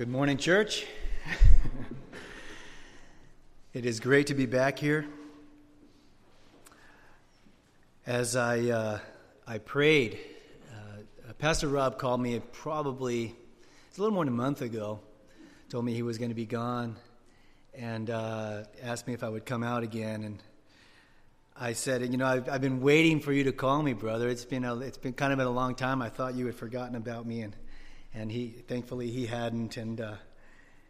Good morning, church. it is great to be back here. As I, uh, I prayed, uh, Pastor Rob called me probably, it's a little more than a month ago, told me he was going to be gone, and uh, asked me if I would come out again. And I said, you know, I've, I've been waiting for you to call me, brother. It's been, a, it's been kind of been a long time. I thought you had forgotten about me. And and he thankfully he hadn't and uh,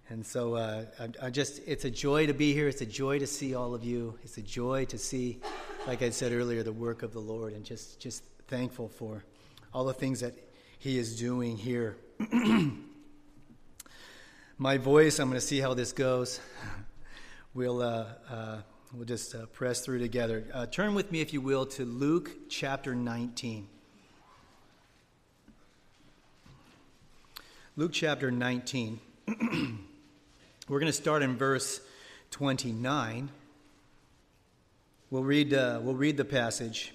and so uh, I, I, just it's a joy to be here. It's a joy to see all of you. It's a joy to see like i said earlier the work of the lord and just just thankful for all the things that he is doing here. My voice i'm going to see how this goes. We'll uh, uh we'll just uh, press through together. Uh, turn with me if you will to luke chapter 19 Luke chapter 19. We're going to start in verse 29. We'll read, uh, we'll read the passage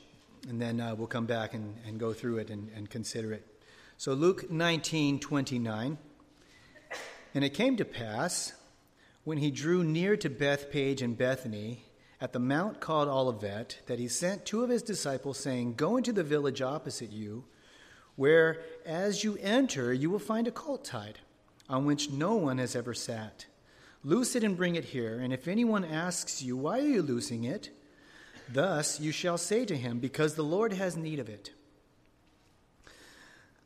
and then uh, we'll come back and, and go through it and, and consider it. So, Luke 19 29. And it came to pass when he drew near to Bethphage and Bethany at the mount called Olivet that he sent two of his disciples, saying, Go into the village opposite you where as you enter, you will find a colt tied, on which no one has ever sat. Loose it and bring it here, and if anyone asks you, Why are you loosing it? Thus you shall say to him, Because the Lord has need of it.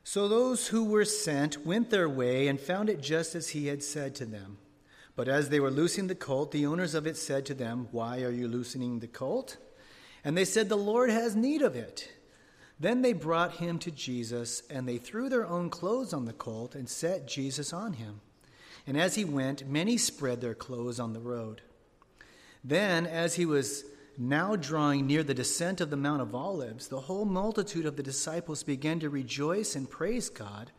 So those who were sent went their way and found it just as he had said to them. But as they were loosing the colt, the owners of it said to them, Why are you loosening the colt? And they said, The Lord has need of it. Then they brought him to Jesus, and they threw their own clothes on the colt and set Jesus on him. And as he went, many spread their clothes on the road. Then, as he was now drawing near the descent of the Mount of Olives, the whole multitude of the disciples began to rejoice and praise God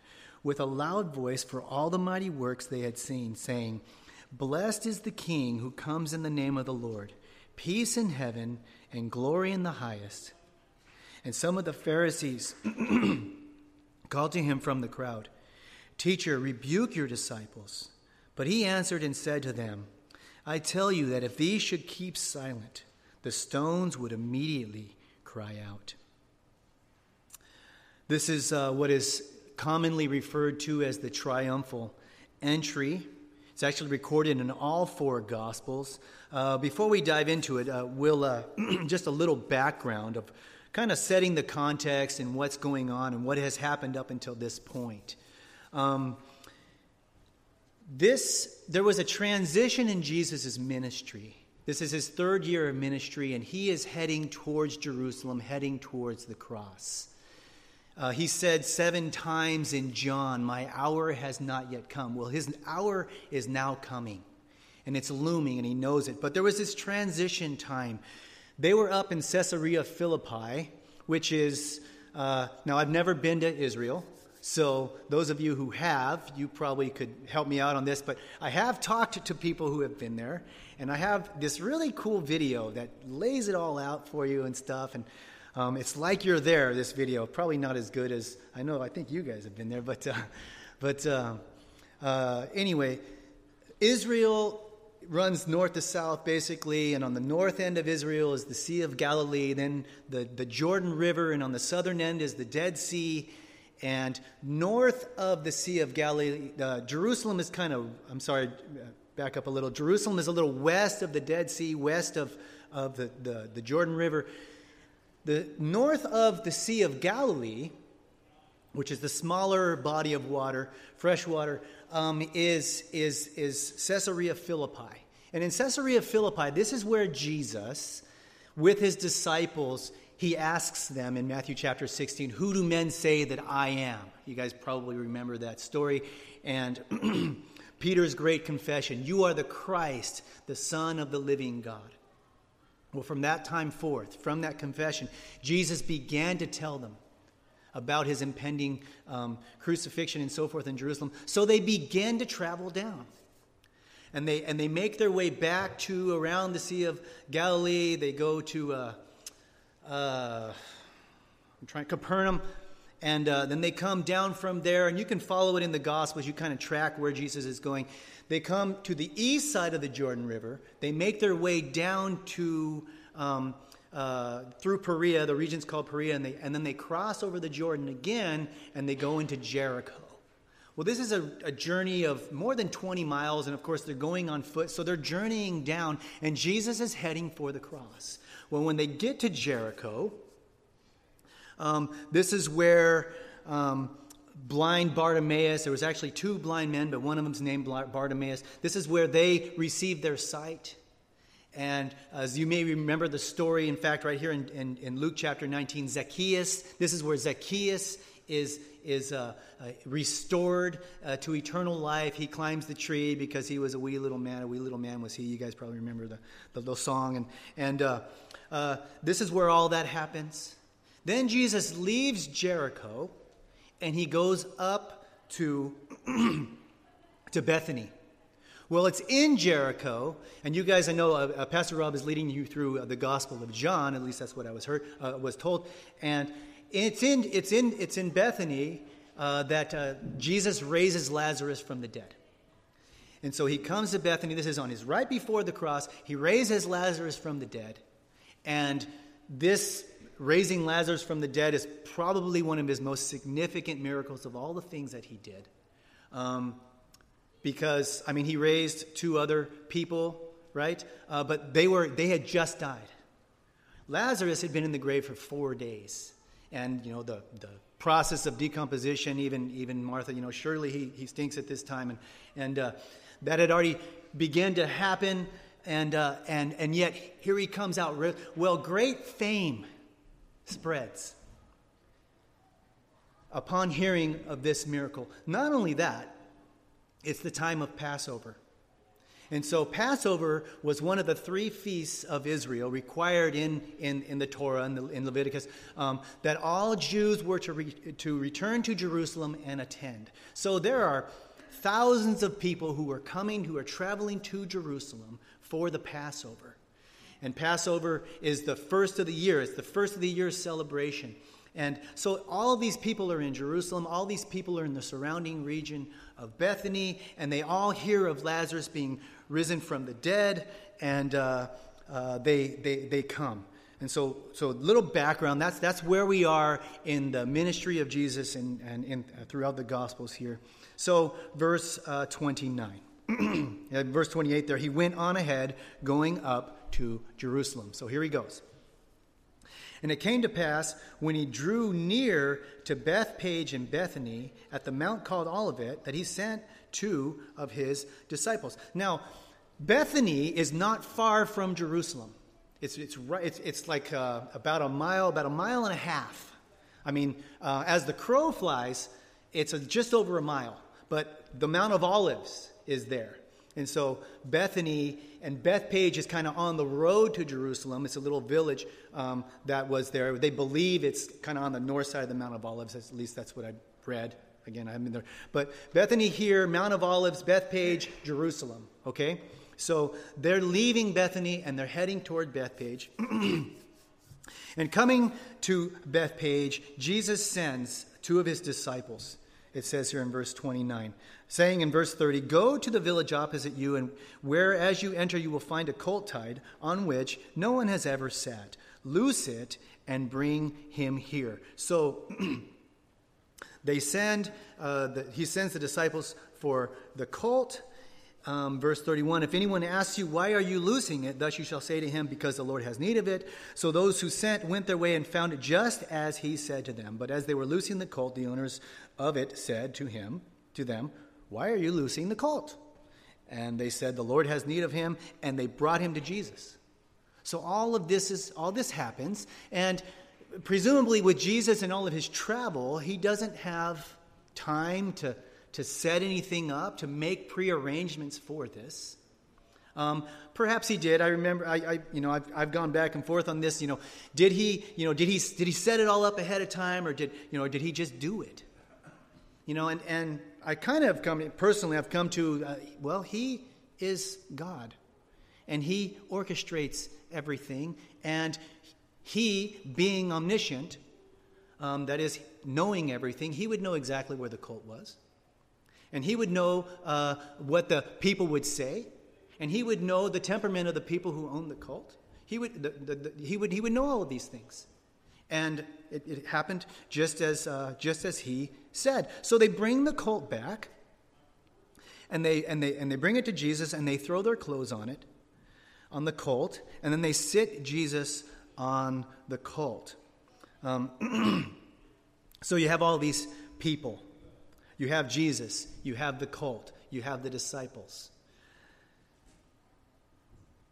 with a loud voice for all the mighty works they had seen, saying, Blessed is the King who comes in the name of the Lord, peace in heaven and glory in the highest. And some of the Pharisees called to him from the crowd, Teacher, rebuke your disciples. But he answered and said to them, I tell you that if these should keep silent, the stones would immediately cry out. This is uh, what is commonly referred to as the triumphal entry. It's actually recorded in all four Gospels. Uh, before we dive into it, uh, we'll uh, just a little background of kind of setting the context and what's going on and what has happened up until this point. Um, this there was a transition in Jesus' ministry. This is his third year of ministry, and he is heading towards Jerusalem, heading towards the cross. Uh, he said seven times in John, My hour has not yet come. Well, his hour is now coming, and it's looming, and he knows it. But there was this transition time they were up in Caesarea Philippi, which is, uh, now I've never been to Israel. So, those of you who have, you probably could help me out on this, but I have talked to people who have been there, and I have this really cool video that lays it all out for you and stuff. And um, it's like you're there, this video. Probably not as good as, I know, I think you guys have been there, but, uh, but uh, uh anyway, Israel runs north to south basically, and on the north end of Israel is the Sea of Galilee, then the, the Jordan River, and on the southern end is the Dead Sea. And north of the Sea of Galilee, uh, Jerusalem is kind of, I'm sorry, back up a little. Jerusalem is a little west of the Dead Sea, west of, of the, the, the Jordan River. The north of the Sea of Galilee, which is the smaller body of water, fresh water, um, is, is, is Caesarea Philippi. And in Caesarea Philippi, this is where Jesus, with his disciples, he asks them in Matthew chapter 16, Who do men say that I am? You guys probably remember that story. And Peter's great confession You are the Christ, the Son of the living God. Well, from that time forth, from that confession, Jesus began to tell them about his impending um, crucifixion and so forth in Jerusalem. So they begin to travel down and they and they make their way back to around the Sea of Galilee. They go to uh, uh, I'm trying Capernaum, And uh, then they come down from there, and you can follow it in the Gospels. You kind of track where Jesus is going. They come to the east side of the Jordan River. They make their way down to um, uh, through Perea. The region's called Perea, and, they, and then they cross over the Jordan again, and they go into Jericho. Well, this is a, a, journey of more than 20 miles, and of course, they're going on foot, so they're journeying down, and Jesus is heading for the cross. Well, when they get to Jericho, um, this is where um, blind Bartimaeus, there was actually two blind men, but one of them's named Bartimaeus. This is where they received their sight. And as you may remember the story, in fact, right here in, in, in Luke chapter 19, Zacchaeus, this is where Zacchaeus is, is uh, uh, restored uh, to eternal life. He climbs the tree because he was a wee little man. A wee little man was he. You guys probably remember the, the little song. And, and uh, uh, this is where all that happens. Then Jesus leaves Jericho and he goes up to, to Bethany. Well, it's in Jericho, and you guys, I know uh, uh, Pastor Rob is leading you through uh, the Gospel of John. At least that's what I was heard, uh, was told, and it's in it's in it's in Bethany uh, that uh, Jesus raises Lazarus from the dead. And so he comes to Bethany. This is on his right before the cross. He raises Lazarus from the dead, and this raising Lazarus from the dead is probably one of his most significant miracles of all the things that he did. Um, because, I mean, he raised two other people, right? Uh, but they, were, they had just died. Lazarus had been in the grave for four days. And, you know, the, the process of decomposition, even, even Martha, you know, surely he, he stinks at this time. And, and uh, that had already begun to happen. And, uh, and, and yet, here he comes out. Well, great fame spreads upon hearing of this miracle. Not only that, it's the time of Passover. And so, Passover was one of the three feasts of Israel required in, in, in the Torah and in, in, Leviticus um, that all Jews were to, re, to return to Jerusalem and attend. So, there are thousands of people who are coming, who are traveling to Jerusalem for the Passover. And Passover is the first of the year, it's the first of the year celebration. And so all these people are in Jerusalem, all these people are in the surrounding region of Bethany, and they all hear of Lazarus being risen from the dead, and uh, uh, they, they, they come. And so, so little background, that's, that's where we are in the ministry of Jesus and, and uh, throughout the Gospels here. So, verse uh, 29. verse 28 there, he went on ahead, going up to Jerusalem. So here he goes. And it came to pass when he drew near to Bethphage and Bethany at the mount called Olivet that he sent two of his disciples. Now, Bethany is not far from Jerusalem. It's, it's, right, it's, it's like uh, about a mile, about a mile and a half. I mean, uh, as the crow flies, it's a, just over a mile. But the Mount of Olives is there. And so Bethany and Bethphage is kind of on the road to Jerusalem. It's a little village um, that was there. They believe it's kind of on the north side of the Mount of Olives. At least that's what I read. Again, I haven't been there. But Bethany here, Mount of Olives, Bethphage, Jerusalem. Okay? So they're leaving Bethany and they're heading toward Bethphage. and coming to Bethphage, Jesus sends two of his disciples. It says here in verse 29 saying in verse 30 Go to the village opposite you, and where as you enter you will find a colt tied on which no one has ever sat. Loose it and bring him here. So they send, uh, the, he sends the disciples for the colt. Um, verse 31 If anyone asks you, Why are you losing it? Thus you shall say to him, Because the Lord has need of it. So those who sent went their way and found it just as he said to them. But as they were loosing the colt, the owners of it said to him, to them, why are you loosing the colt? And they said, The Lord has need of him, and they brought him to Jesus. So all of this is all this happens, and presumably with Jesus and all of his travel, he doesn't have time to, to set anything up, to make prearrangements for this. Um, perhaps he did. I remember, I, I, you know, I've, I've gone back and forth on this. You know, did he, you know, did he, did he set it all up ahead of time, or did, you know, did he just do it? You know, and, and I kind of come, personally, I've come to, uh, well, He is God. And He orchestrates everything. And He, being omniscient, um, that is, knowing everything, he would know exactly where the colt was. And he would know uh, what the people would say. And he would know the temperament of the people who owned the cult. He would, the, the, the, he would, he would know all of these things. And it, it happened just as, uh, just as he said. So they bring the colt back, and they, and, they, and they bring it to Jesus, and they throw their clothes on it, on the colt, and then they sit Jesus on the colt. Um, so you have all these people. You have Jesus, you have the cult, you have the disciples.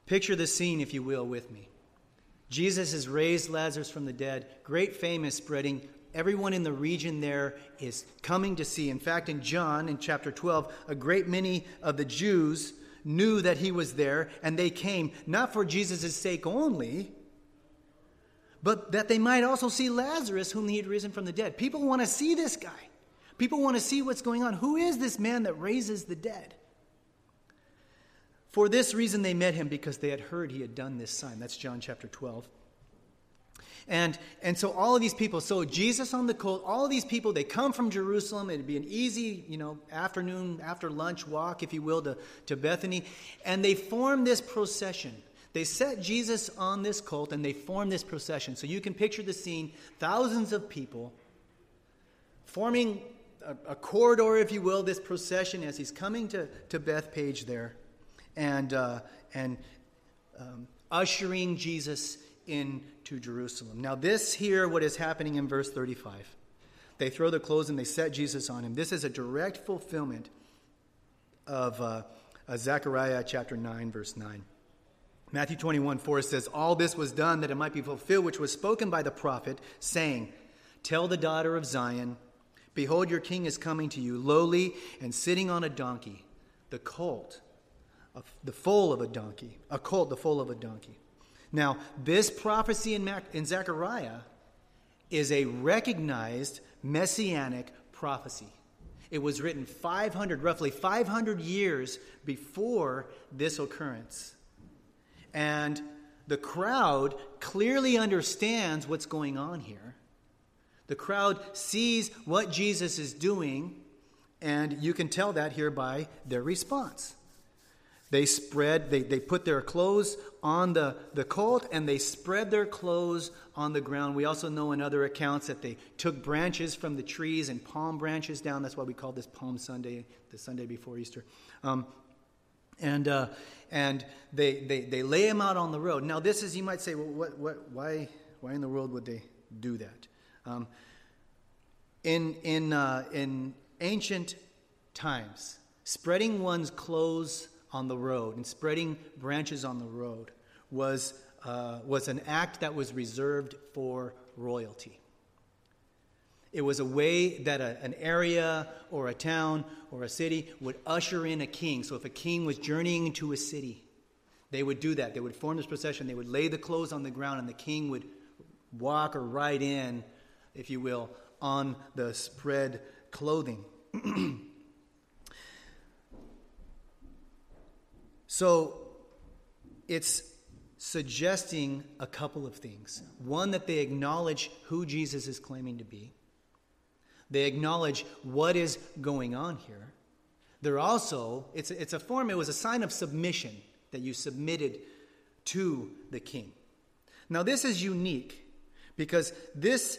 Picture the scene, if you will, with me. Jesus has raised Lazarus from the dead. Great fame is spreading. Everyone in the region there is coming to see. In fact, in John, in chapter 12, a great many of the Jews knew that he was there, and they came, not for Jesus' sake only, but that they might also see Lazarus, whom he had risen from the dead. People want to see this guy. People want to see what's going on. Who is this man that raises the dead? For this reason, they met him because they had heard he had done this sign. That's John chapter 12. And, and so all of these people, so Jesus on the colt, all of these people, they come from Jerusalem. It'd be an easy, you know, afternoon, after lunch walk, if you will, to, to Bethany. And they form this procession. They set Jesus on this colt and they form this procession. So you can picture the scene thousands of people forming a, a corridor, if you will, this procession as he's coming to, to Bethphage there and, uh, and um, ushering Jesus into Jerusalem. Now, this here, what is happening in verse 35. They throw the clothes and they set Jesus on him. This is a direct fulfillment of uh, uh, Zechariah chapter 9, verse 9. Matthew 21 4 says, All this was done that it might be fulfilled, which was spoken by the prophet, saying, Tell the daughter of Zion, Behold, your king is coming to you, lowly and sitting on a donkey, the colt, the foal of a donkey, a colt, the foal of a donkey. Now, this prophecy in, Mac- in Zechariah is a recognized messianic prophecy. It was written 500, roughly 500 years before this occurrence. And the crowd clearly understands what's going on here. The crowd sees what Jesus is doing, and you can tell that here by their response. They spread, they, they put their clothes on the, the colt and they spread their clothes on the ground. We also know in other accounts that they took branches from the trees and palm branches down. That's why we call this Palm Sunday, the Sunday before Easter. Um, and uh, and they, they, they lay them out on the road. Now, this is, you might say, well, what, what, why, why in the world would they do that? Um, in, in, uh, in ancient times, spreading one's clothes on the road and spreading branches on the road was, uh, was an act that was reserved for royalty. It was a way that a, an area or a town or a city would usher in a king. So if a king was journeying into a city, they would do that. They would form this procession. They would lay the clothes on the ground, and the king would walk or ride in, if you will, on the spread clothing. so it's suggesting a couple of things. One, that they acknowledge who Jesus is claiming to be. They acknowledge what is going on here. They're also, it's, it's a form, it was a sign of submission that you submitted to the king. Now, this is unique because this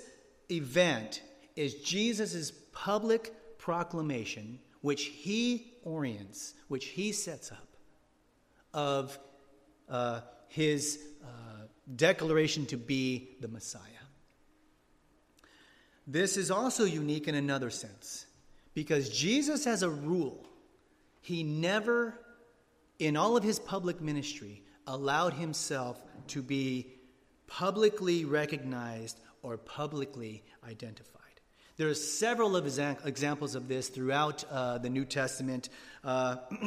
event is Jesus' public proclamation, which he orients, which he sets up, of uh, his uh, declaration to be the Messiah. This is also unique in another sense because Jesus has a rule. He never, in all of his public ministry, allowed himself to be publicly recognized or publicly identified. There are several of examples of this throughout uh, the New Testament. Uh,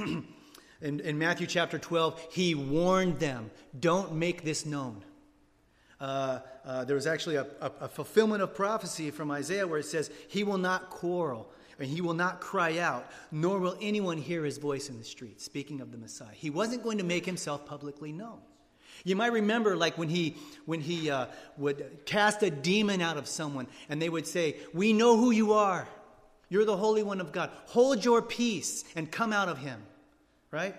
in, in Matthew chapter 12, he warned them don't make this known. Uh, uh, there was actually a, a, a, fulfillment of prophecy from Isaiah where it says, He will not quarrel, and he will not cry out, nor will anyone hear his voice in the street, speaking of the Messiah. He wasn't going to make himself publicly known. You might remember, like when he when he uh, would cast a demon out of someone, and they would say, "We know who you are. You're the Holy One of God. Hold your peace and come out of him." Right?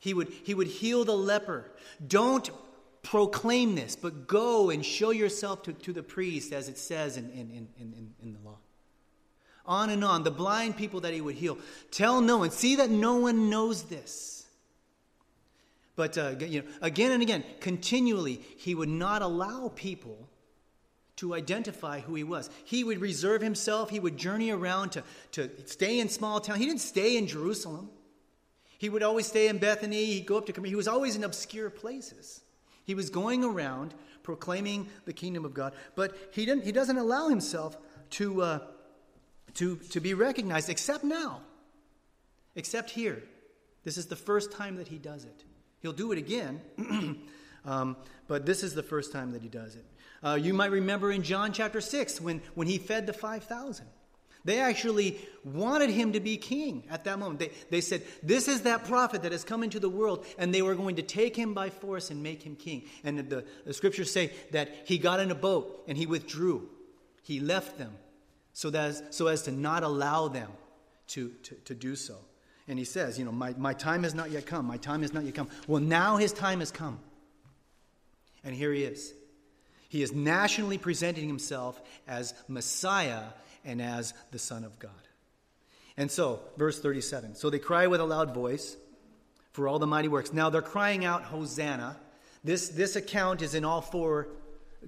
He would he would heal the leper. Don't proclaim this, but go and show yourself to, to the priest, as it says in, in, in, in, in the law. On and on. The blind people that he would heal. Tell no one. See that no one knows this. But uh, you know, again and again, continually, he would not allow people to identify who he was. He would reserve himself. He would journey around to, to stay in small town. He didn't stay in Jerusalem. He would always stay in Bethany. He'd go up to He was always in obscure places. He was going around proclaiming the kingdom of God, but he, didn't, he doesn't allow himself to, uh, to, to be recognized, except now, except here. This is the first time that he does it. He'll do it again, um, but this is the first time that he does it. Uh, you might remember in John chapter 6 when, when he fed the 5,000. They actually wanted him to be king at that moment. They, they said, This is that prophet that has come into the world, and they were going to take him by force and make him king. And the, the scriptures say that he got in a boat and he withdrew. He left them so, that as, so as to not allow them to, to, to do so. And he says, You know, my, my time has not yet come. My time has not yet come. Well, now his time has come. And here he is. He is nationally presenting himself as Messiah and as the Son of God. And so, verse 37 So they cry with a loud voice for all the mighty works. Now they're crying out, Hosanna. This, this account is in all four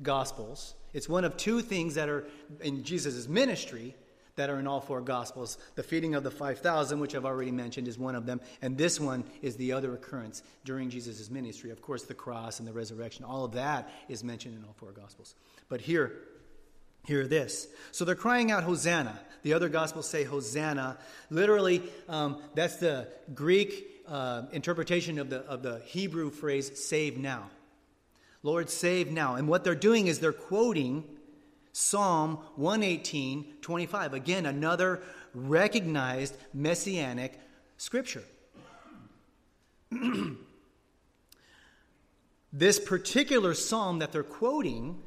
Gospels. It's one of two things that are in Jesus' ministry that are in all four Gospels. The feeding of the 5,000, which I've already mentioned, is one of them. And this one is the other occurrence during Jesus' ministry. Of course, the cross and the resurrection, all of that is mentioned in all four Gospels. But here, hear this. So they're crying out, Hosanna. The other Gospels say Hosanna. Literally, um, that's the Greek uh, interpretation of the, of the Hebrew phrase, save now. Lord, save now. And what they're doing is they're quoting Psalm 118, 25. Again, another recognized messianic scripture. this particular psalm that they're quoting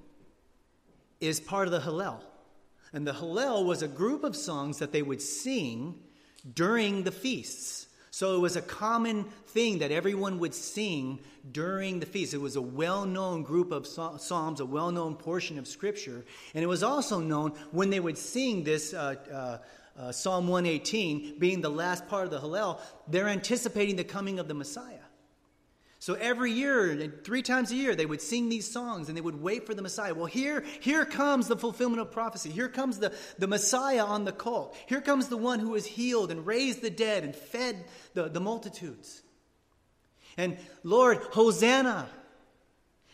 is part of the Hallel. And the Hallel was a group of songs that they would sing during the feasts. So it was a common thing that everyone would sing during the feast. It was a well known group of psalms, a well known portion of Scripture. And it was also known when they would sing this. Uh, uh, uh, Psalm 118 being the last part of the Hallel, they're anticipating the coming of the Messiah. So every year, three times a year, they would sing these songs and they would wait for the Messiah. Well, here, here comes the fulfillment of prophecy. Here comes the, the Messiah on the colt. Here comes the one who has healed and raised the dead and fed the, the multitudes. And Lord, Hosanna.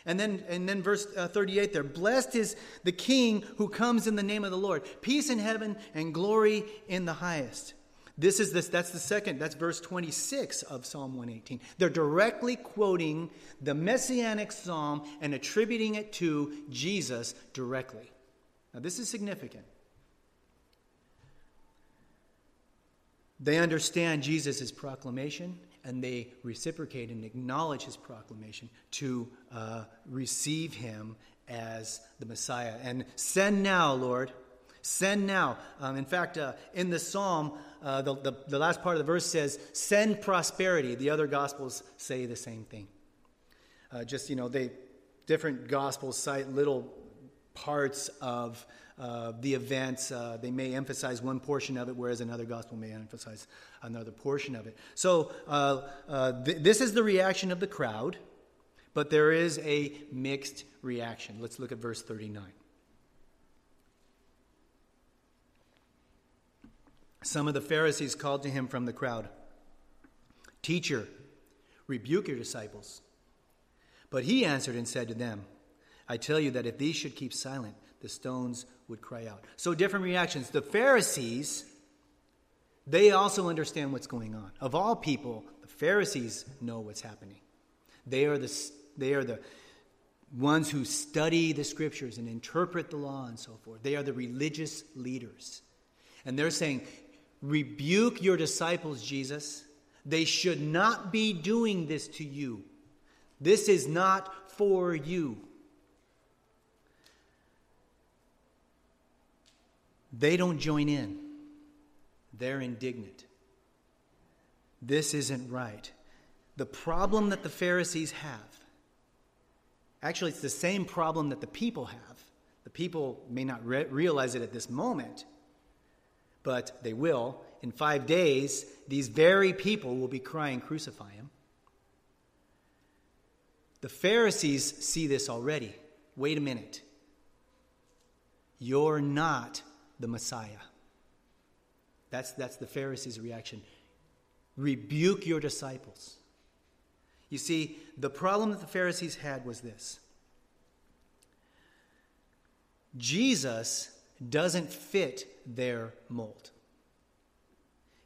And then, and then verse uh, 38 there Blessed is the King who comes in the name of the Lord. Peace in heaven and glory in the highest. This is this, that's the second, that's verse 26 of Psalm 118. They're directly quoting the messianic psalm and attributing it to Jesus directly. Now, this is significant. They understand Jesus' proclamation and they reciprocate and acknowledge his proclamation to uh, receive him as the Messiah. And send now, Lord. Send now. Um, in fact, uh, in the psalm, uh, the, the, the last part of the verse says, send prosperity. The other gospels say the same thing. Uh, just, you know, they, different gospels cite little parts of uh, the events. Uh, they may emphasize one portion of it, whereas another gospel may emphasize another portion of it. So, uh, th- this is the reaction of the crowd, but there is a mixed reaction. Let's look at verse 39. Some of the Pharisees called to him from the crowd Teacher, rebuke your disciples. But he answered and said to them, I tell you that if these should keep silent, the stones would cry out. So, different reactions. The Pharisees, they also understand what's going on. Of all people, the Pharisees know what's happening. They are the, they are the ones who study the scriptures and interpret the law and so forth. They are the religious leaders. And they're saying, Rebuke your disciples, Jesus. They should not be doing this to you. This is not for you. They don't join in. They're indignant. This isn't right. The problem that the Pharisees have, actually, it's the same problem that the people have. The people may not re- realize it at this moment, but they will. In five days, these very people will be crying, Crucify him. The Pharisees see this already. Wait a minute. You're not the Messiah. That's, that's the Pharisees' reaction. Rebuke your disciples. You see, the problem that the Pharisees had was this Jesus doesn't fit their mold.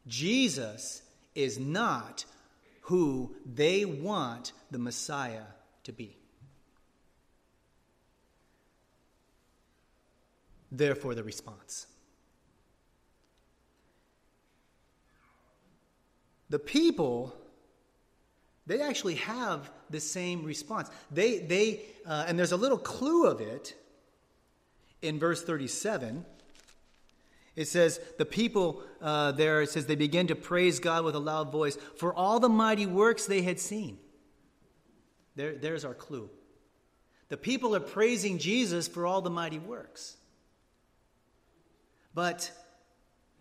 Jesus is not who they want the Messiah to be. Therefore, the response. The people, they actually have the same response. They, they, uh, and there's a little clue of it in verse 37. It says, the people uh, there, it says, they begin to praise God with a loud voice for all the mighty works they had seen. There, there's our clue. The people are praising Jesus for all the mighty works. But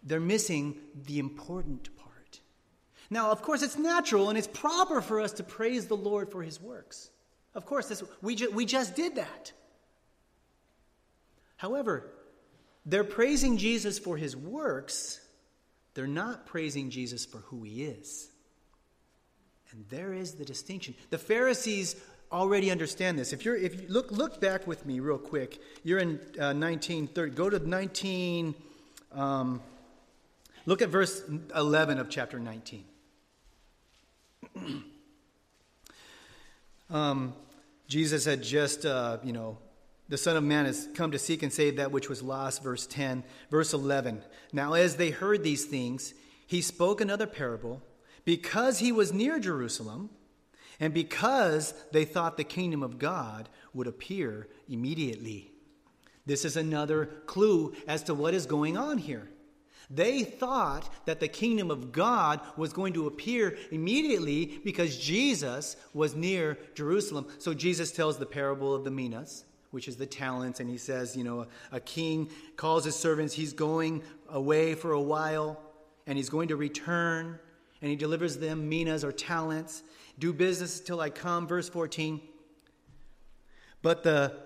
they're missing the important part. Now, of course, it's natural and it's proper for us to praise the Lord for his works. Of course, this, we, ju- we just did that. However, they're praising Jesus for his works, they're not praising Jesus for who he is. And there is the distinction. The Pharisees already understand this. If you're if you look look back with me real quick. You're in uh, 1930. Go to 19 um, look at verse 11 of chapter 19. um, Jesus had just, uh, you know, the Son of Man has come to seek and save that which was lost, verse 10. Verse 11. Now, as they heard these things, he spoke another parable because he was near Jerusalem and because they thought the kingdom of God would appear immediately. This is another clue as to what is going on here. They thought that the kingdom of God was going to appear immediately because Jesus was near Jerusalem. So Jesus tells the parable of the minas which is the talents. And he says, you know, a, a king calls his servants, he's going away for a while, and he's going to return, and he delivers them minas or talents. Do business till I come. Verse 14. But the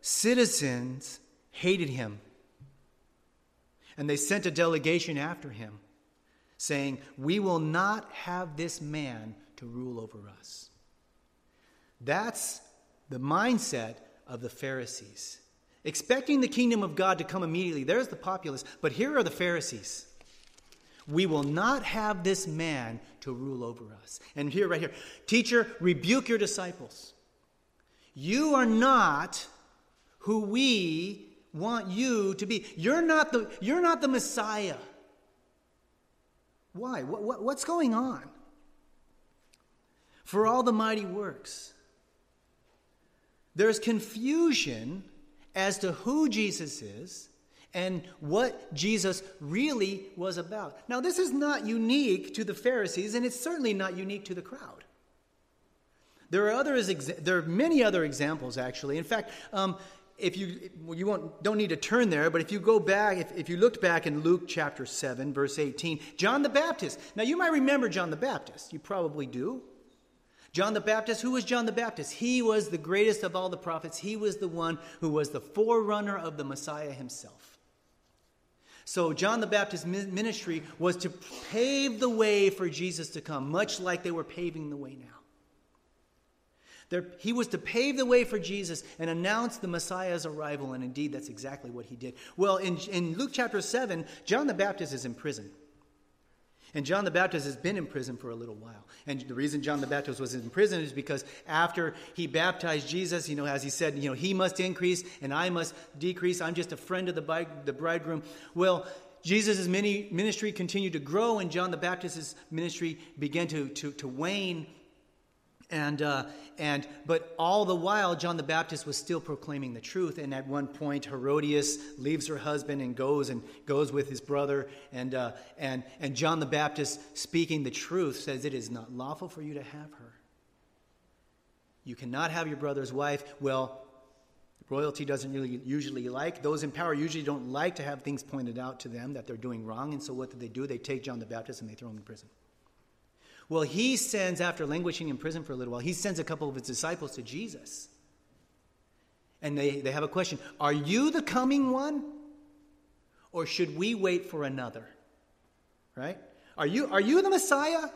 citizens hated him, and they sent a delegation after him, saying, We will not have this man to rule over us. That's the mindset of the Pharisees, expecting the kingdom of God to come immediately. There's the populace, but here are the Pharisees. We will not have this man to rule over us. And here, right here, teacher, rebuke your disciples. You are not who we want you to be. You're not the, you're not the Messiah. Why? What, what, what's going on? For all the mighty works there's confusion as to who Jesus is and what Jesus really was about. Now, this is not unique to the Pharisees, and it's certainly not unique to the crowd. There are, others, there are many other examples, actually. In fact, um, if you, you won't, don't need to turn there, but if you go back, if, if you looked back in Luke chapter 7, verse 18, John the Baptist. Now, you might remember John the Baptist. You probably do. John the Baptist, who was John the Baptist? He was the greatest of all the prophets. He was the one who was the forerunner of the Messiah himself. So, John the Baptist's ministry was to pave the way for Jesus to come, much like they were paving the way now. There, he was to pave the way for Jesus and announce the Messiah's arrival, and indeed, that's exactly what he did. Well, in, in Luke chapter 7, John the Baptist is in prison. And John the Baptist has been in prison for a little while. And the reason John the Baptist was in prison is because after he baptized Jesus, you know, as he said, you know, he must increase and I must decrease. I'm just a friend of the, the bridegroom. Well, Jesus' ministry continued to grow, and John the Baptist's ministry began to, to, to wane. And, uh, and, but all the while, John the Baptist was still proclaiming the truth. And at one point, Herodias leaves her husband and goes and goes with his brother. And, uh, and, and John the Baptist, speaking the truth, says, It is not lawful for you to have her. You cannot have your brother's wife. Well, royalty doesn't really usually like, those in power usually don't like to have things pointed out to them that they're doing wrong. And so what do they do? They take John the Baptist and they throw him in prison. Well, he sends, after languishing in prison for a little while, he sends a couple of his disciples to Jesus. And they, they have a question Are you the coming one? Or should we wait for another? Right? Are you, are you the Messiah?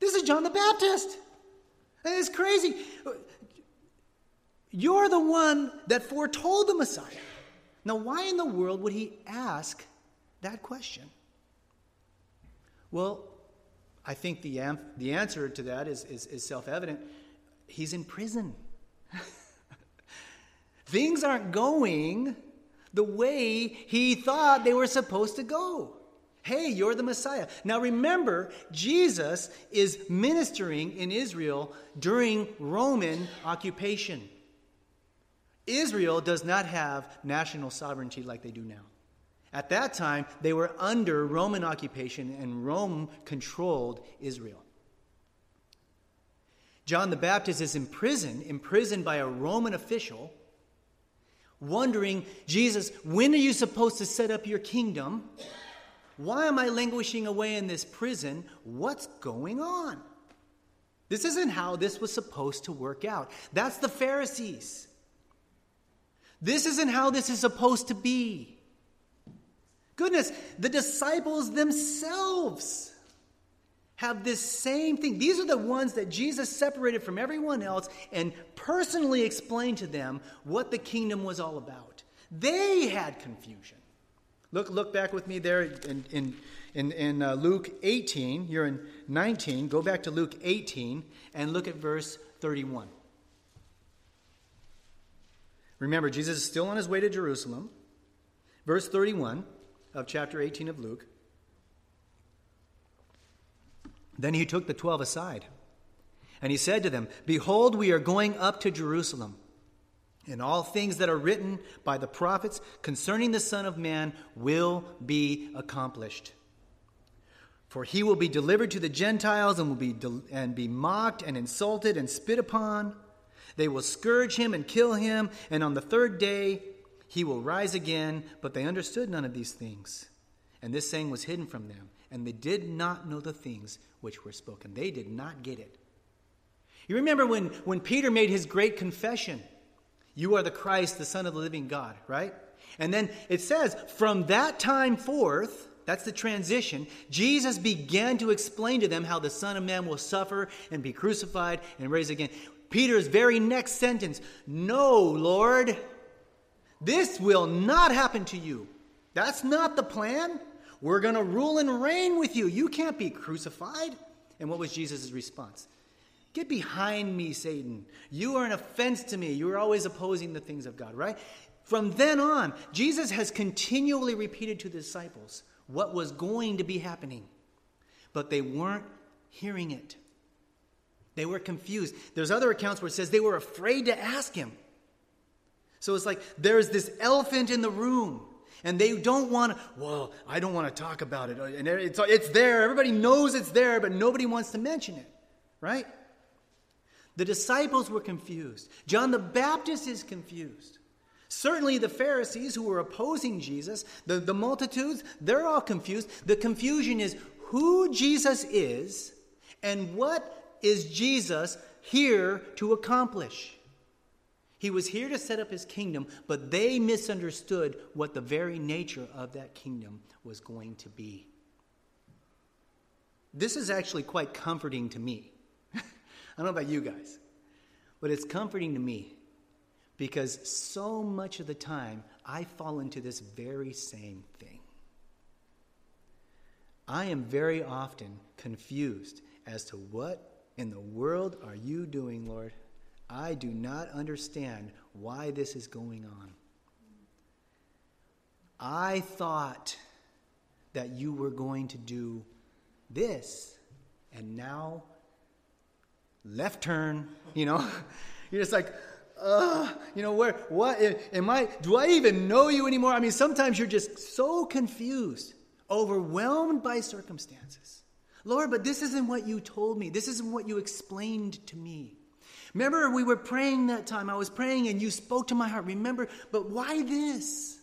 This is John the Baptist. It's crazy. You're the one that foretold the Messiah. Now, why in the world would he ask that question? Well, I think the, the answer to that is, is, is self evident. He's in prison. Things aren't going the way he thought they were supposed to go. Hey, you're the Messiah. Now remember, Jesus is ministering in Israel during Roman occupation. Israel does not have national sovereignty like they do now. At that time, they were under Roman occupation, and Rome controlled Israel. John the Baptist is in prison, imprisoned by a Roman official, wondering, Jesus, when are you supposed to set up your kingdom? Why am I languishing away in this prison? What's going on? This isn't how this was supposed to work out. That's the Pharisees. This isn't how this is supposed to be. Goodness, the disciples themselves have this same thing. These are the ones that Jesus separated from everyone else and personally explained to them what the kingdom was all about. They had confusion. Look, look back with me there in, in, in, in uh, Luke 18. You're in 19. Go back to Luke 18 and look at verse 31. Remember, Jesus is still on his way to Jerusalem. Verse 31 of chapter 18 of Luke. Then he took the twelve aside, and he said to them, Behold, we are going up to Jerusalem, and all things that are written by the prophets concerning the Son of Man will be accomplished. For he will be delivered to the Gentiles and will be de- and be mocked and insulted and spit upon. They will scourge him and kill him, and on the third day he will rise again, but they understood none of these things. And this saying was hidden from them, and they did not know the things which were spoken. They did not get it. You remember when, when Peter made his great confession You are the Christ, the Son of the living God, right? And then it says, From that time forth, that's the transition. Jesus began to explain to them how the Son of Man will suffer and be crucified and raised again. Peter's very next sentence No, Lord. This will not happen to you. That's not the plan. We're going to rule and reign with you. You can't be crucified. And what was Jesus' response? Get behind me, Satan. You are an offense to me. You are always opposing the things of God, right? From then on, Jesus has continually repeated to the disciples what was going to be happening, but they weren't hearing it. They were confused. There's other accounts where it says they were afraid to ask him. So it's like there's this elephant in the room. And they don't want to, well, I don't want to talk about it. And it's, it's there. Everybody knows it's there, but nobody wants to mention it, right? The disciples were confused. John the Baptist is confused. Certainly, the Pharisees who were opposing Jesus, the, the multitudes, they're all confused. The confusion is who Jesus is and what is Jesus here to accomplish. He was here to set up his kingdom, but they misunderstood what the very nature of that kingdom was going to be. This is actually quite comforting to me. I don't know about you guys, but it's comforting to me because so much of the time I fall into this very same thing. I am very often confused as to what in the world are you doing, Lord? I do not understand why this is going on. I thought that you were going to do this, and now left turn, you know. You're just like, uh, you know, where, what, am I, do I even know you anymore? I mean, sometimes you're just so confused, overwhelmed by circumstances. Lord, but this isn't what you told me. This isn't what you explained to me. Remember, we were praying that time. I was praying and you spoke to my heart. Remember, but why this?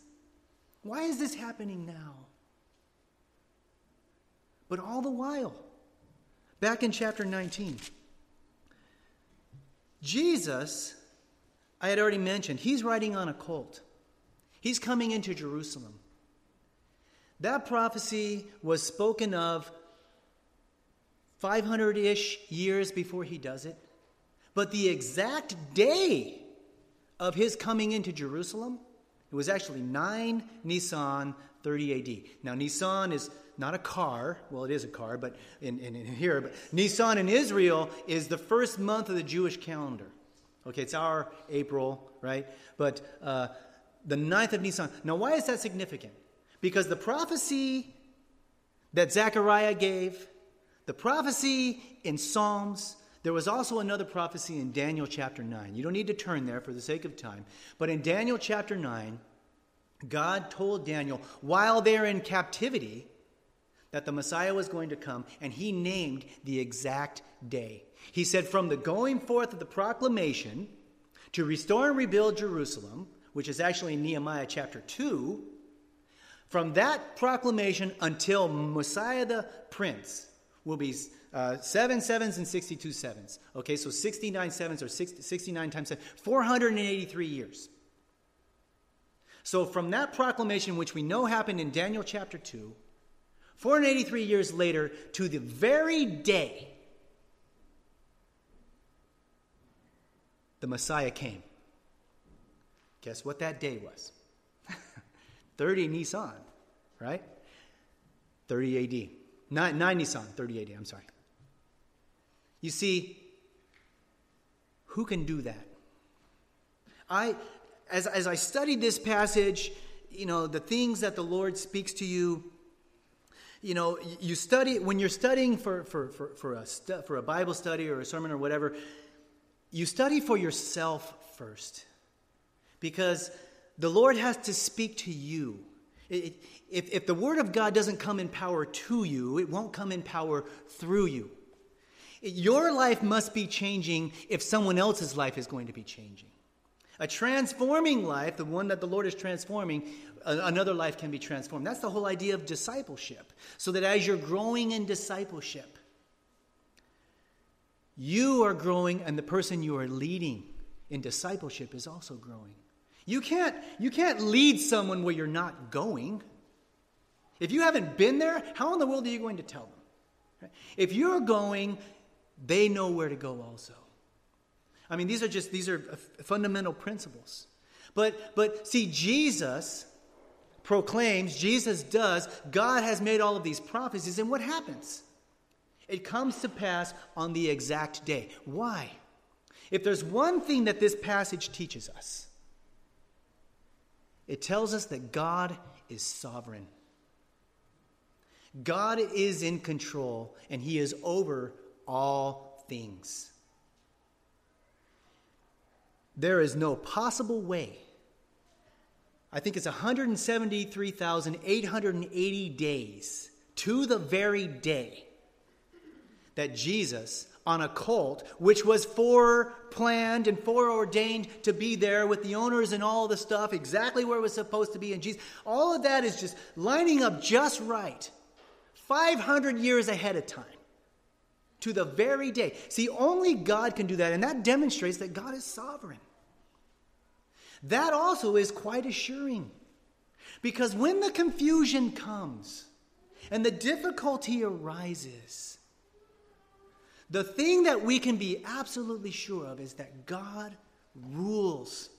Why is this happening now? But all the while, back in chapter 19, Jesus, I had already mentioned, he's riding on a colt. He's coming into Jerusalem. That prophecy was spoken of 500 ish years before he does it. But the exact day of his coming into Jerusalem, it was actually 9 Nisan 30 AD. Now, Nisan is not a car. Well, it is a car, but in, in, in, here. But Nisan in Israel is the first month of the Jewish calendar. Okay, it's our April, right? But uh, the ninth of Nisan. Now, why is that significant? Because the prophecy that Zechariah gave, the prophecy in Psalms, there was also another prophecy in Daniel chapter 9. You don't need to turn there for the sake of time. But in Daniel chapter 9, God told Daniel, while they're in captivity, that the Messiah was going to come, and he named the exact day. He said, From the going forth of the proclamation to restore and rebuild Jerusalem, which is actually in Nehemiah chapter 2, from that proclamation until Messiah the Prince will be uh, seven sevens and 62 sevens. Okay, so 69 sevens or 60, 69 times seven, 483 years. So from that proclamation, which we know happened in Daniel chapter 2, 483 years later, to the very day the Messiah came. Guess what that day was? 30 Nisan, right? 30 AD. 9, 9 Nisan, 30 AD, I'm sorry. You see, who can do that? I, as, as I studied this passage, you know, the things that the Lord speaks to you, you know, you study, when you're studying for, for, for, for, a, for a Bible study or a sermon or whatever, you study for yourself first. Because the Lord has to speak to you. It, if, if the Word of God doesn't come in power to you, it won't come in power through you. Your life must be changing if someone else's life is going to be changing. A transforming life, the one that the Lord is transforming, another life can be transformed. That's the whole idea of discipleship. So that as you're growing in discipleship, you are growing and the person you are leading in discipleship is also growing. You can't, you can't lead someone where you're not going. If you haven't been there, how in the world are you going to tell them? If you're going, they know where to go also. I mean, these are just these are fundamental principles. But but see, Jesus proclaims, Jesus does, God has made all of these prophecies, and what happens? It comes to pass on the exact day. Why? If there's one thing that this passage teaches us, it tells us that God is sovereign. God is in control, and He is over all things. There is no possible way I think it's 173,880 days to the very day that Jesus, on a colt, which was foreplanned and foreordained to be there with the owners and all the stuff, exactly where it was supposed to be, and Jesus, all of that is just lining up just right, 500 years ahead of time, to the very day. See, only God can do that, and that demonstrates that God is sovereign. That also is quite assuring. Because when the confusion comes and the difficulty arises, the thing that we can be absolutely sure of is that God rules.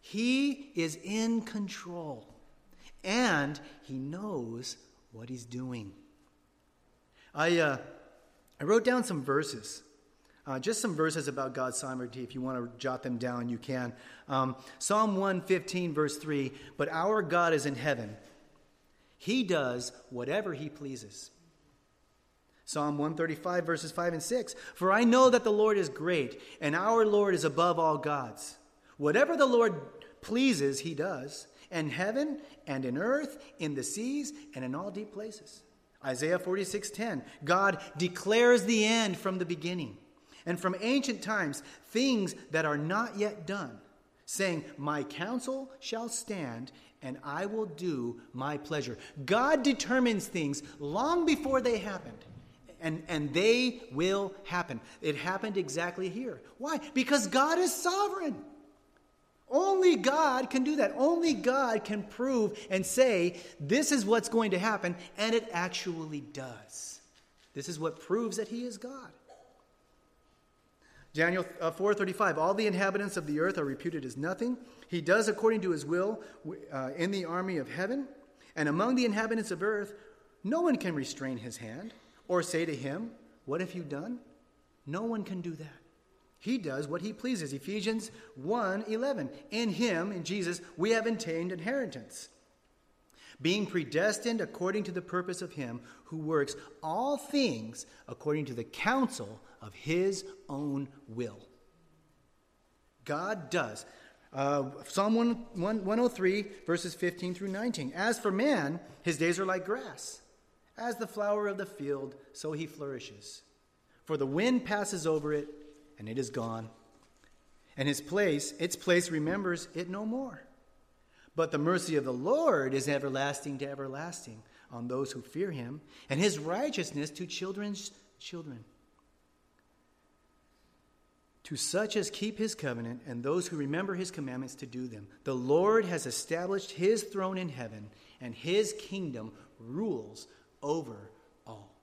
He is in control and he knows what he's doing. I, uh, I wrote down some verses uh, just some verses about God's sovereignty. If you want to jot them down, you can. Um, Psalm 115, verse 3 But our God is in heaven, He does whatever He pleases. Psalm 135, verses 5 and 6. For I know that the Lord is great, and our Lord is above all gods. Whatever the Lord pleases, he does, in heaven and in earth, in the seas, and in all deep places. Isaiah 46, 10. God declares the end from the beginning, and from ancient times, things that are not yet done, saying, My counsel shall stand, and I will do my pleasure. God determines things long before they happened and, and they will happen. It happened exactly here. Why? Because God is sovereign. Only God can do that. Only God can prove and say, this is what's going to happen, and it actually does. This is what proves that He is God. Daniel uh, 4:35 All the inhabitants of the earth are reputed as nothing. He does according to his will uh, in the army of heaven, and among the inhabitants of earth no one can restrain his hand or say to him, What have you done? No one can do that. He does what he pleases. Ephesians 1 11. In him, in Jesus, we have obtained inheritance, being predestined according to the purpose of him who works all things according to the counsel of his own will. God does. Uh, Psalm 1, 1, 103, verses 15 through 19. As for man, his days are like grass as the flower of the field, so he flourishes. For the wind passes over it, and it is gone. And his place, its place remembers it no more. But the mercy of the Lord is everlasting to everlasting on those who fear him, and his righteousness to children's children. To such as keep his covenant and those who remember his commandments to do them. The Lord has established his throne in heaven, and his kingdom rules over all.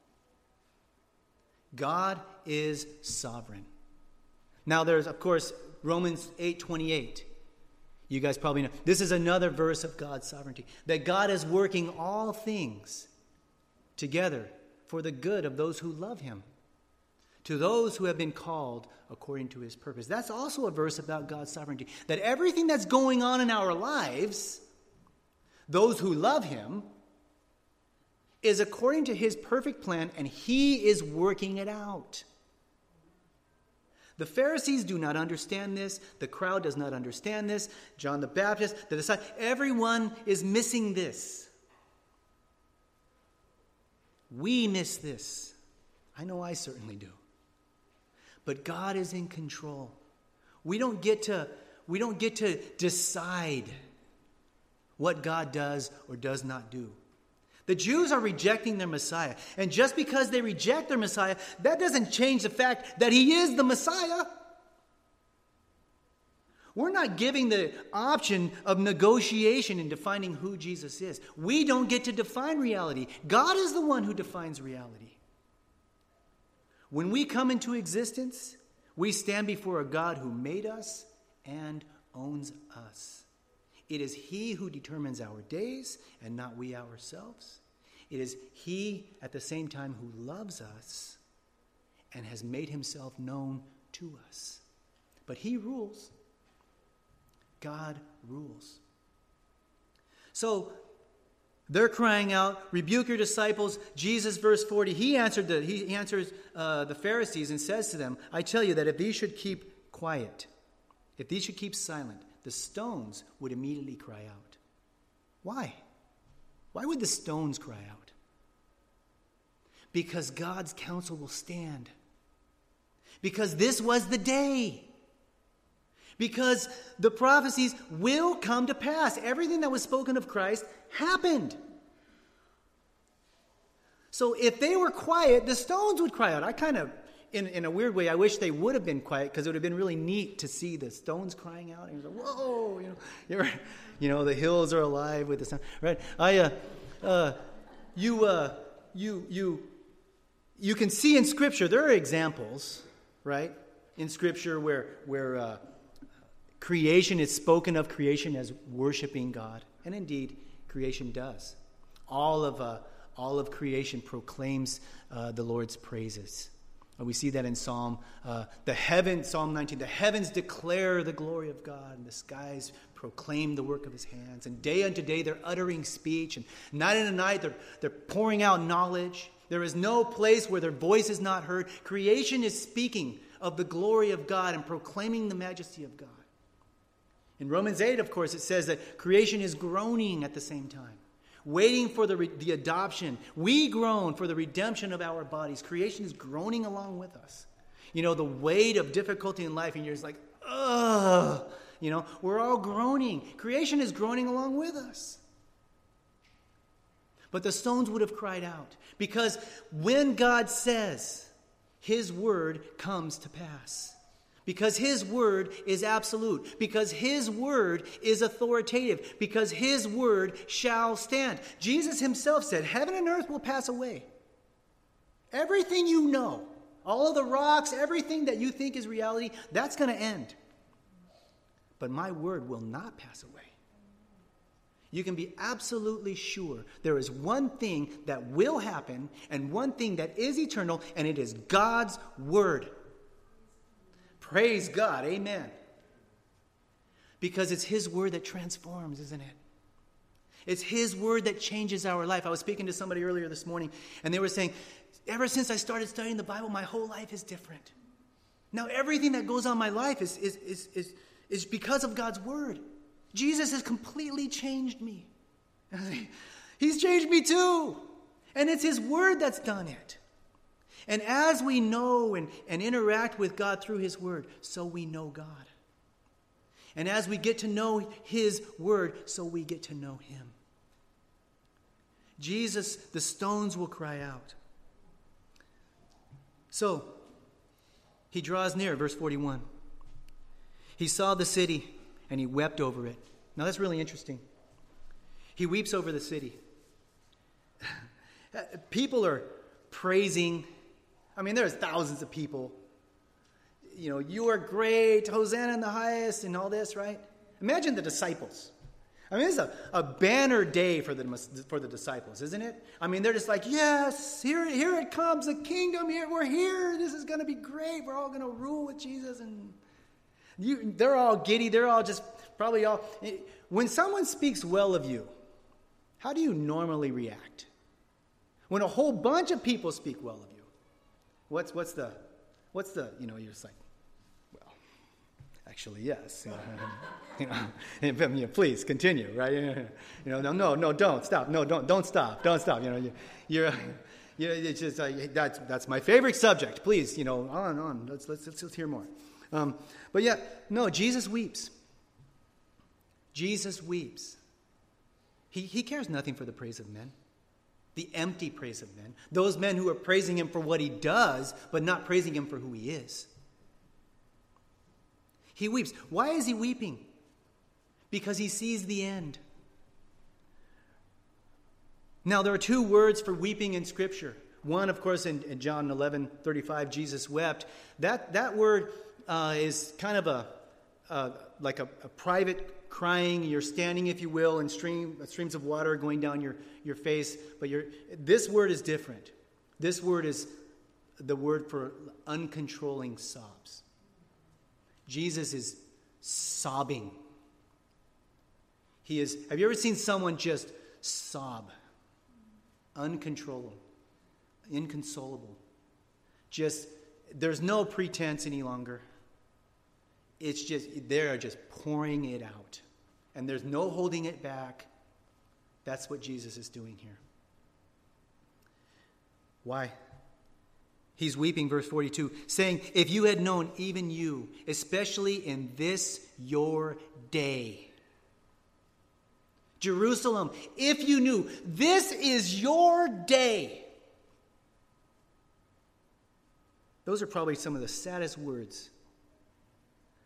God is sovereign. Now there's of course Romans 8:28. You guys probably know. This is another verse of God's sovereignty. That God is working all things together for the good of those who love him. To those who have been called according to his purpose. That's also a verse about God's sovereignty. That everything that's going on in our lives, those who love him, is according to his perfect plan, and he is working it out. The Pharisees do not understand this. The crowd does not understand this. John the Baptist, the disciples, everyone is missing this. We miss this. I know I certainly do. But God is in control. We don't get to, we don't get to decide what God does or does not do. The Jews are rejecting their Messiah. And just because they reject their Messiah, that doesn't change the fact that he is the Messiah. We're not giving the option of negotiation in defining who Jesus is. We don't get to define reality. God is the one who defines reality. When we come into existence, we stand before a God who made us and owns us. It is He who determines our days and not we ourselves. It is He at the same time who loves us and has made Himself known to us. But He rules. God rules. So they're crying out, rebuke your disciples. Jesus, verse 40, he answered the, he answers uh, the Pharisees and says to them, I tell you that if these should keep quiet, if these should keep silent, the stones would immediately cry out. Why? Why would the stones cry out? Because God's counsel will stand. Because this was the day. Because the prophecies will come to pass. Everything that was spoken of Christ happened. So if they were quiet, the stones would cry out. I kind of, in, in a weird way, I wish they would have been quiet because it would have been really neat to see the stones crying out. And you're like, whoa, you know, you know, the hills are alive with the sound. Right? I, uh, uh, you, uh, you, you, you can see in Scripture, there are examples, right, in Scripture where, where uh, creation is spoken of creation as worshiping God. And indeed, creation does. All of, uh, all of creation proclaims uh, the Lord's praises. And we see that in Psalm, uh, the heaven, Psalm 19, the heavens declare the glory of God, and the skies proclaim the work of his hands. And day unto day they're uttering speech, and night unto night they're, they're pouring out knowledge. There is no place where their voice is not heard. Creation is speaking of the glory of God and proclaiming the majesty of God. In Romans 8, of course, it says that creation is groaning at the same time, waiting for the, re- the adoption. We groan for the redemption of our bodies. Creation is groaning along with us. You know, the weight of difficulty in life, and you're just like, ugh. You know, we're all groaning. Creation is groaning along with us. But the stones would have cried out because when God says, his word comes to pass. Because his word is absolute. Because his word is authoritative. Because his word shall stand. Jesus himself said, Heaven and earth will pass away. Everything you know, all of the rocks, everything that you think is reality, that's going to end. But my word will not pass away you can be absolutely sure there is one thing that will happen and one thing that is eternal, and it is God's Word. Praise God. Amen. Because it's His Word that transforms, isn't it? It's His Word that changes our life. I was speaking to somebody earlier this morning, and they were saying, Ever since I started studying the Bible, my whole life is different. Now, everything that goes on in my life is, is, is, is, is because of God's Word. Jesus has completely changed me. He's changed me too. And it's His Word that's done it. And as we know and, and interact with God through His Word, so we know God. And as we get to know His Word, so we get to know Him. Jesus, the stones will cry out. So, he draws near, verse 41. He saw the city and he wept over it. Now that's really interesting. He weeps over the city. people are praising. I mean, there's thousands of people. You know, you are great, Hosanna in the highest, and all this, right? Imagine the disciples. I mean, it's a, a banner day for the, for the disciples, isn't it? I mean, they're just like, yes, here, here it comes, the kingdom, here, we're here, this is going to be great, we're all going to rule with Jesus. And you, they're all giddy, they're all just Probably all. When someone speaks well of you, how do you normally react? When a whole bunch of people speak well of you, what's, what's the, what's the, you know, you're just like, well, actually, yes. you know, please continue, right? You know, no, no, no, don't stop. No, don't, don't stop. Don't stop. You know, you, you're, you know, it's just uh, that's that's my favorite subject. Please, you know, on on. Let's let's let's, let's hear more. Um, but yeah, no, Jesus weeps. Jesus weeps. He, he cares nothing for the praise of men, the empty praise of men, those men who are praising him for what he does, but not praising him for who he is. He weeps. Why is he weeping? Because he sees the end. Now, there are two words for weeping in Scripture. One, of course, in, in John 11 35, Jesus wept. That, that word uh, is kind of a, uh, like a, a private crying, you're standing, if you will, and stream, streams of water going down your, your face. But this word is different. This word is the word for uncontrolling sobs. Jesus is sobbing. He is, have you ever seen someone just sob? Uncontrollable, inconsolable. Just, there's no pretense any longer it's just, they're just pouring it out. And there's no holding it back. That's what Jesus is doing here. Why? He's weeping, verse 42, saying, If you had known, even you, especially in this your day, Jerusalem, if you knew, this is your day. Those are probably some of the saddest words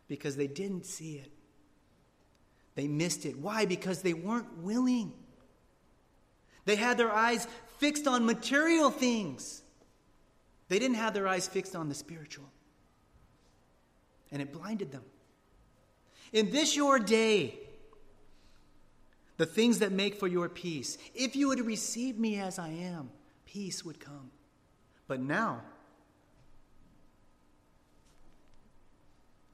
because they didn't see it. They missed it. Why? Because they weren't willing. They had their eyes fixed on material things. They didn't have their eyes fixed on the spiritual. And it blinded them. In this your day, the things that make for your peace, if you would receive me as I am, peace would come. But now,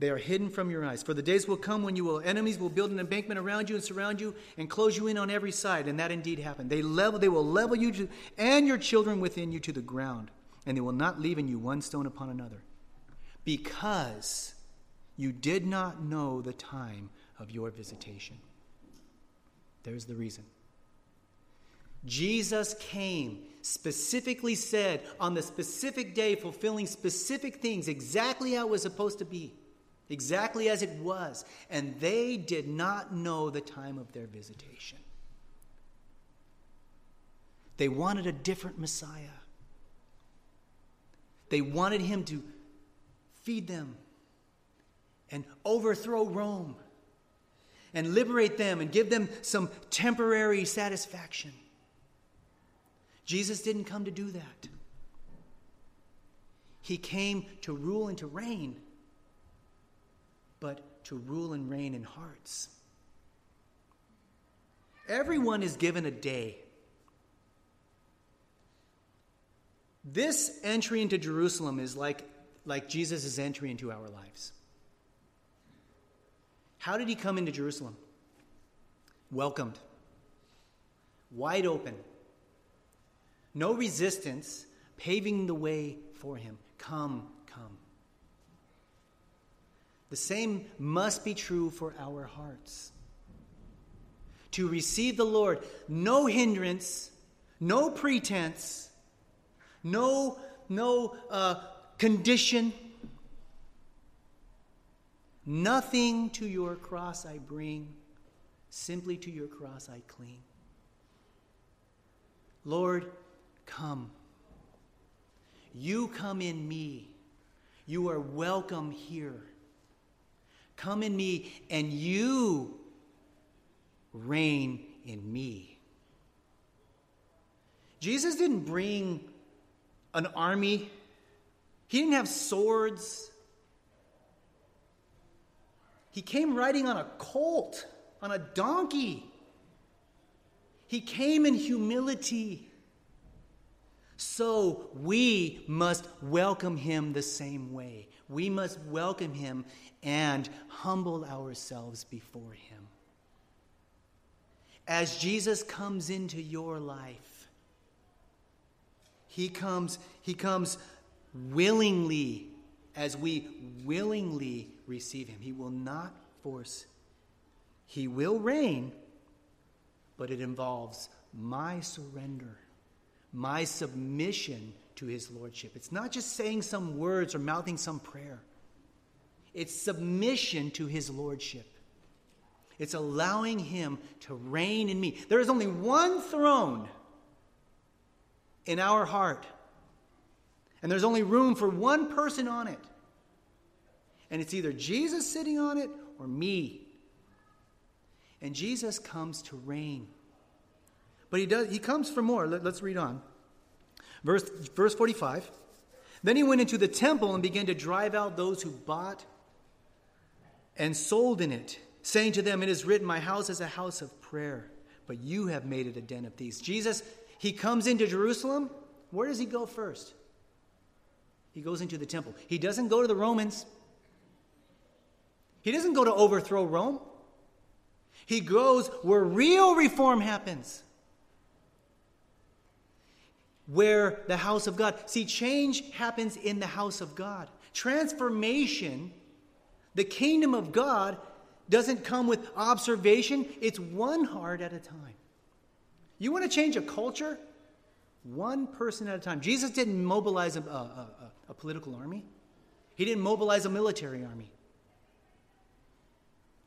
They are hidden from your eyes. For the days will come when you will enemies will build an embankment around you and surround you and close you in on every side. And that indeed happened. They level they will level you to, and your children within you to the ground, and they will not leave in you one stone upon another. Because you did not know the time of your visitation. There's the reason. Jesus came, specifically said, on the specific day, fulfilling specific things exactly how it was supposed to be exactly as it was, and they did not know the time of their visitation. They wanted a different Messiah. They wanted him to feed them and overthrow Rome and liberate them and give them some temporary satisfaction. Jesus didn't come to do that. He came to rule and to reign but to rule and reign in hearts. Everyone is given a day. This entry into Jerusalem is like, like Jesus' entry into our lives. How did he come into Jerusalem? Welcomed, wide open, no resistance, paving the way for him. Come, come. The same must be true for our hearts. To receive the Lord, no hindrance, no pretense, no, no uh, condition. Nothing to your cross I bring, simply to your cross I cling. Lord, come. You come in me. You are welcome here. Come in me, and you reign in me. Jesus didn't bring an army, he didn't have swords. He came riding on a colt, on a donkey. He came in humility. So we must welcome him the same way. We must welcome him and humble ourselves before him. As Jesus comes into your life, he comes, he comes willingly as we willingly receive him. He will not force. He will reign, but it involves my surrender my submission to his lordship. It's not just saying some words or mouthing some prayer, it's submission to his lordship. It's allowing him to reign in me. There is only one throne in our heart, and there's only room for one person on it. And it's either Jesus sitting on it or me. And Jesus comes to reign. But he, does, he comes for more. Let, us read on. Verse, verse 45. Then he went into the temple and began to drive out those who bought and sold in it, saying to them, It is written, My house is a house of prayer, but you have made it a den of thieves. Jesus, he comes into Jerusalem. Where does he go first? He goes into the temple. He doesn't go to the Romans. He doesn't go to overthrow Rome. He goes where real reform happens where the house of God. See, change happens in the house of God. Transformation, the kingdom of God, doesn't come with observation, it's one heart at a time. You want to change a culture? One person at a time. Jesus didn't mobilize a, a, a, a political army, he didn't mobilize a military army.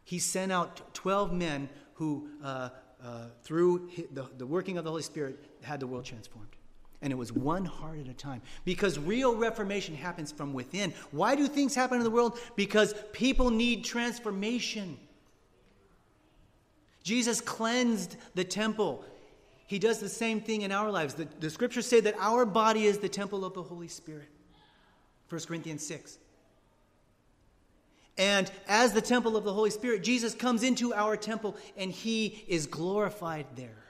He sent out 12 men who, uh, uh, through the, the working of the Holy Spirit, had the world transformed. And it was one heart at a time. Because real reformation happens from within. Why do things happen in the world? Because people need transformation. Jesus cleansed the temple. He does the same thing in our lives. The, the scriptures say that our body is the temple of the Holy Spirit. 1 Corinthians 6. And as the temple of the Holy Spirit, Jesus comes into our temple and he is glorified there.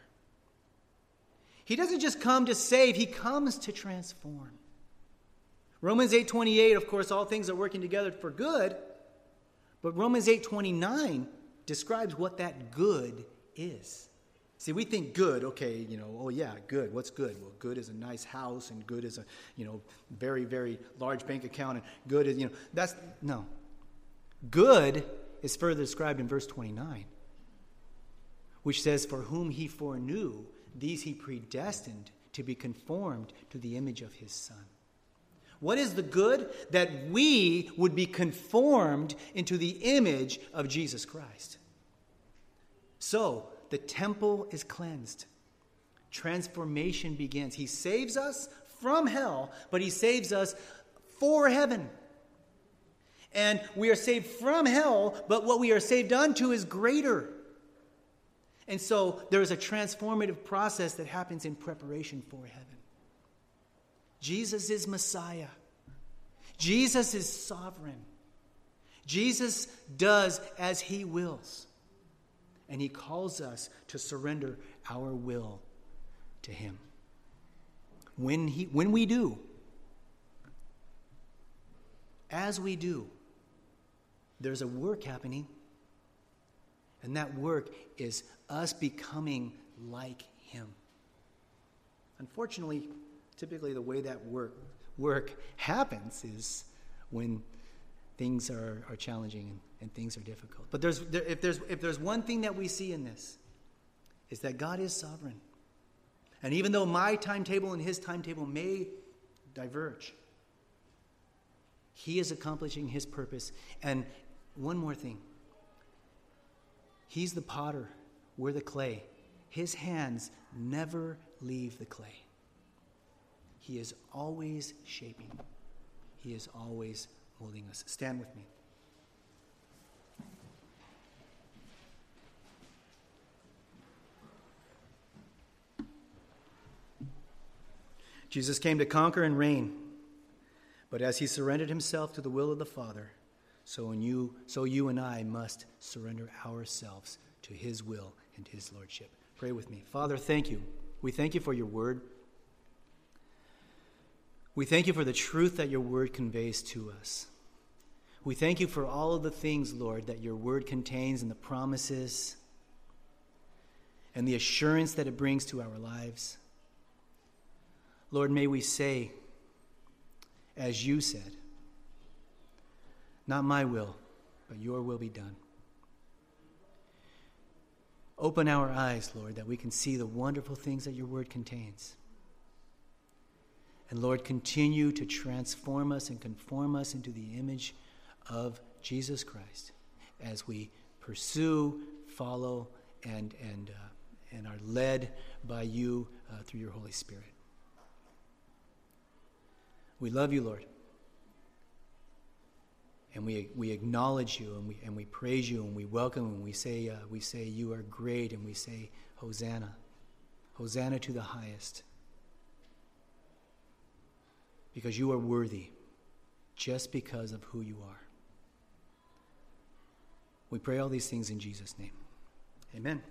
He doesn't just come to save, he comes to transform. Romans 8:28, of course, all things are working together for good But Romans 8:29 describes what that good is. See, we think good, okay, you know, oh yeah, good. What's good? Well, good is a nice house and good is a, you know, very, very large bank account and good is, you know, that's, no. Good is further described in verse 29, which says, For whom he foreknew, these he predestined to be conformed to the image of his Son. What is the good? That we would be conformed into the image of Jesus Christ. So, the temple is cleansed. Transformation begins. He saves us from hell, but He saves us for heaven. And we are saved from hell, but what we are saved unto is greater. And so there is a transformative process that happens in preparation for heaven. Jesus is Messiah. Jesus is sovereign. Jesus does as he wills. And he calls us to surrender our will to him. When, he, when we do, as we do, there's a work happening. And that work is us becoming like him. Unfortunately, typically the way that work, work happens is when things are, are challenging and, and things are difficult. But there's, there, if, there's, if there's one thing that we see in this, is that God is sovereign. And even though my timetable and his timetable may diverge, he is accomplishing his purpose. And one more thing He's the potter, we're the clay. His hands never leave the clay. He is always shaping, He is always molding us. Stand with me. Jesus came to conquer and reign, but as he surrendered himself to the will of the Father, so, you, so you and I must surrender ourselves to his will and his lordship. Pray with me. Father, thank you. We thank you for your word. We thank you for the truth that your word conveys to us. We thank you for all of the things, Lord, that your word contains and the promises and the assurance that it brings to our lives. Lord, may we say, as you said, not my will, but your will be done. Open our eyes, Lord, that we can see the wonderful things that your word contains. And Lord, continue to transform us and conform us into the image of Jesus Christ as we pursue, follow, and, and, uh, and are led by you uh, through your Holy Spirit. We love you, Lord. And we, we acknowledge you and we, and we praise you and we welcome and we say, uh, we say, You are great, and we say, Hosanna. Hosanna to the highest. Because you are worthy just because of who you are. We pray all these things in Jesus' name. Amen.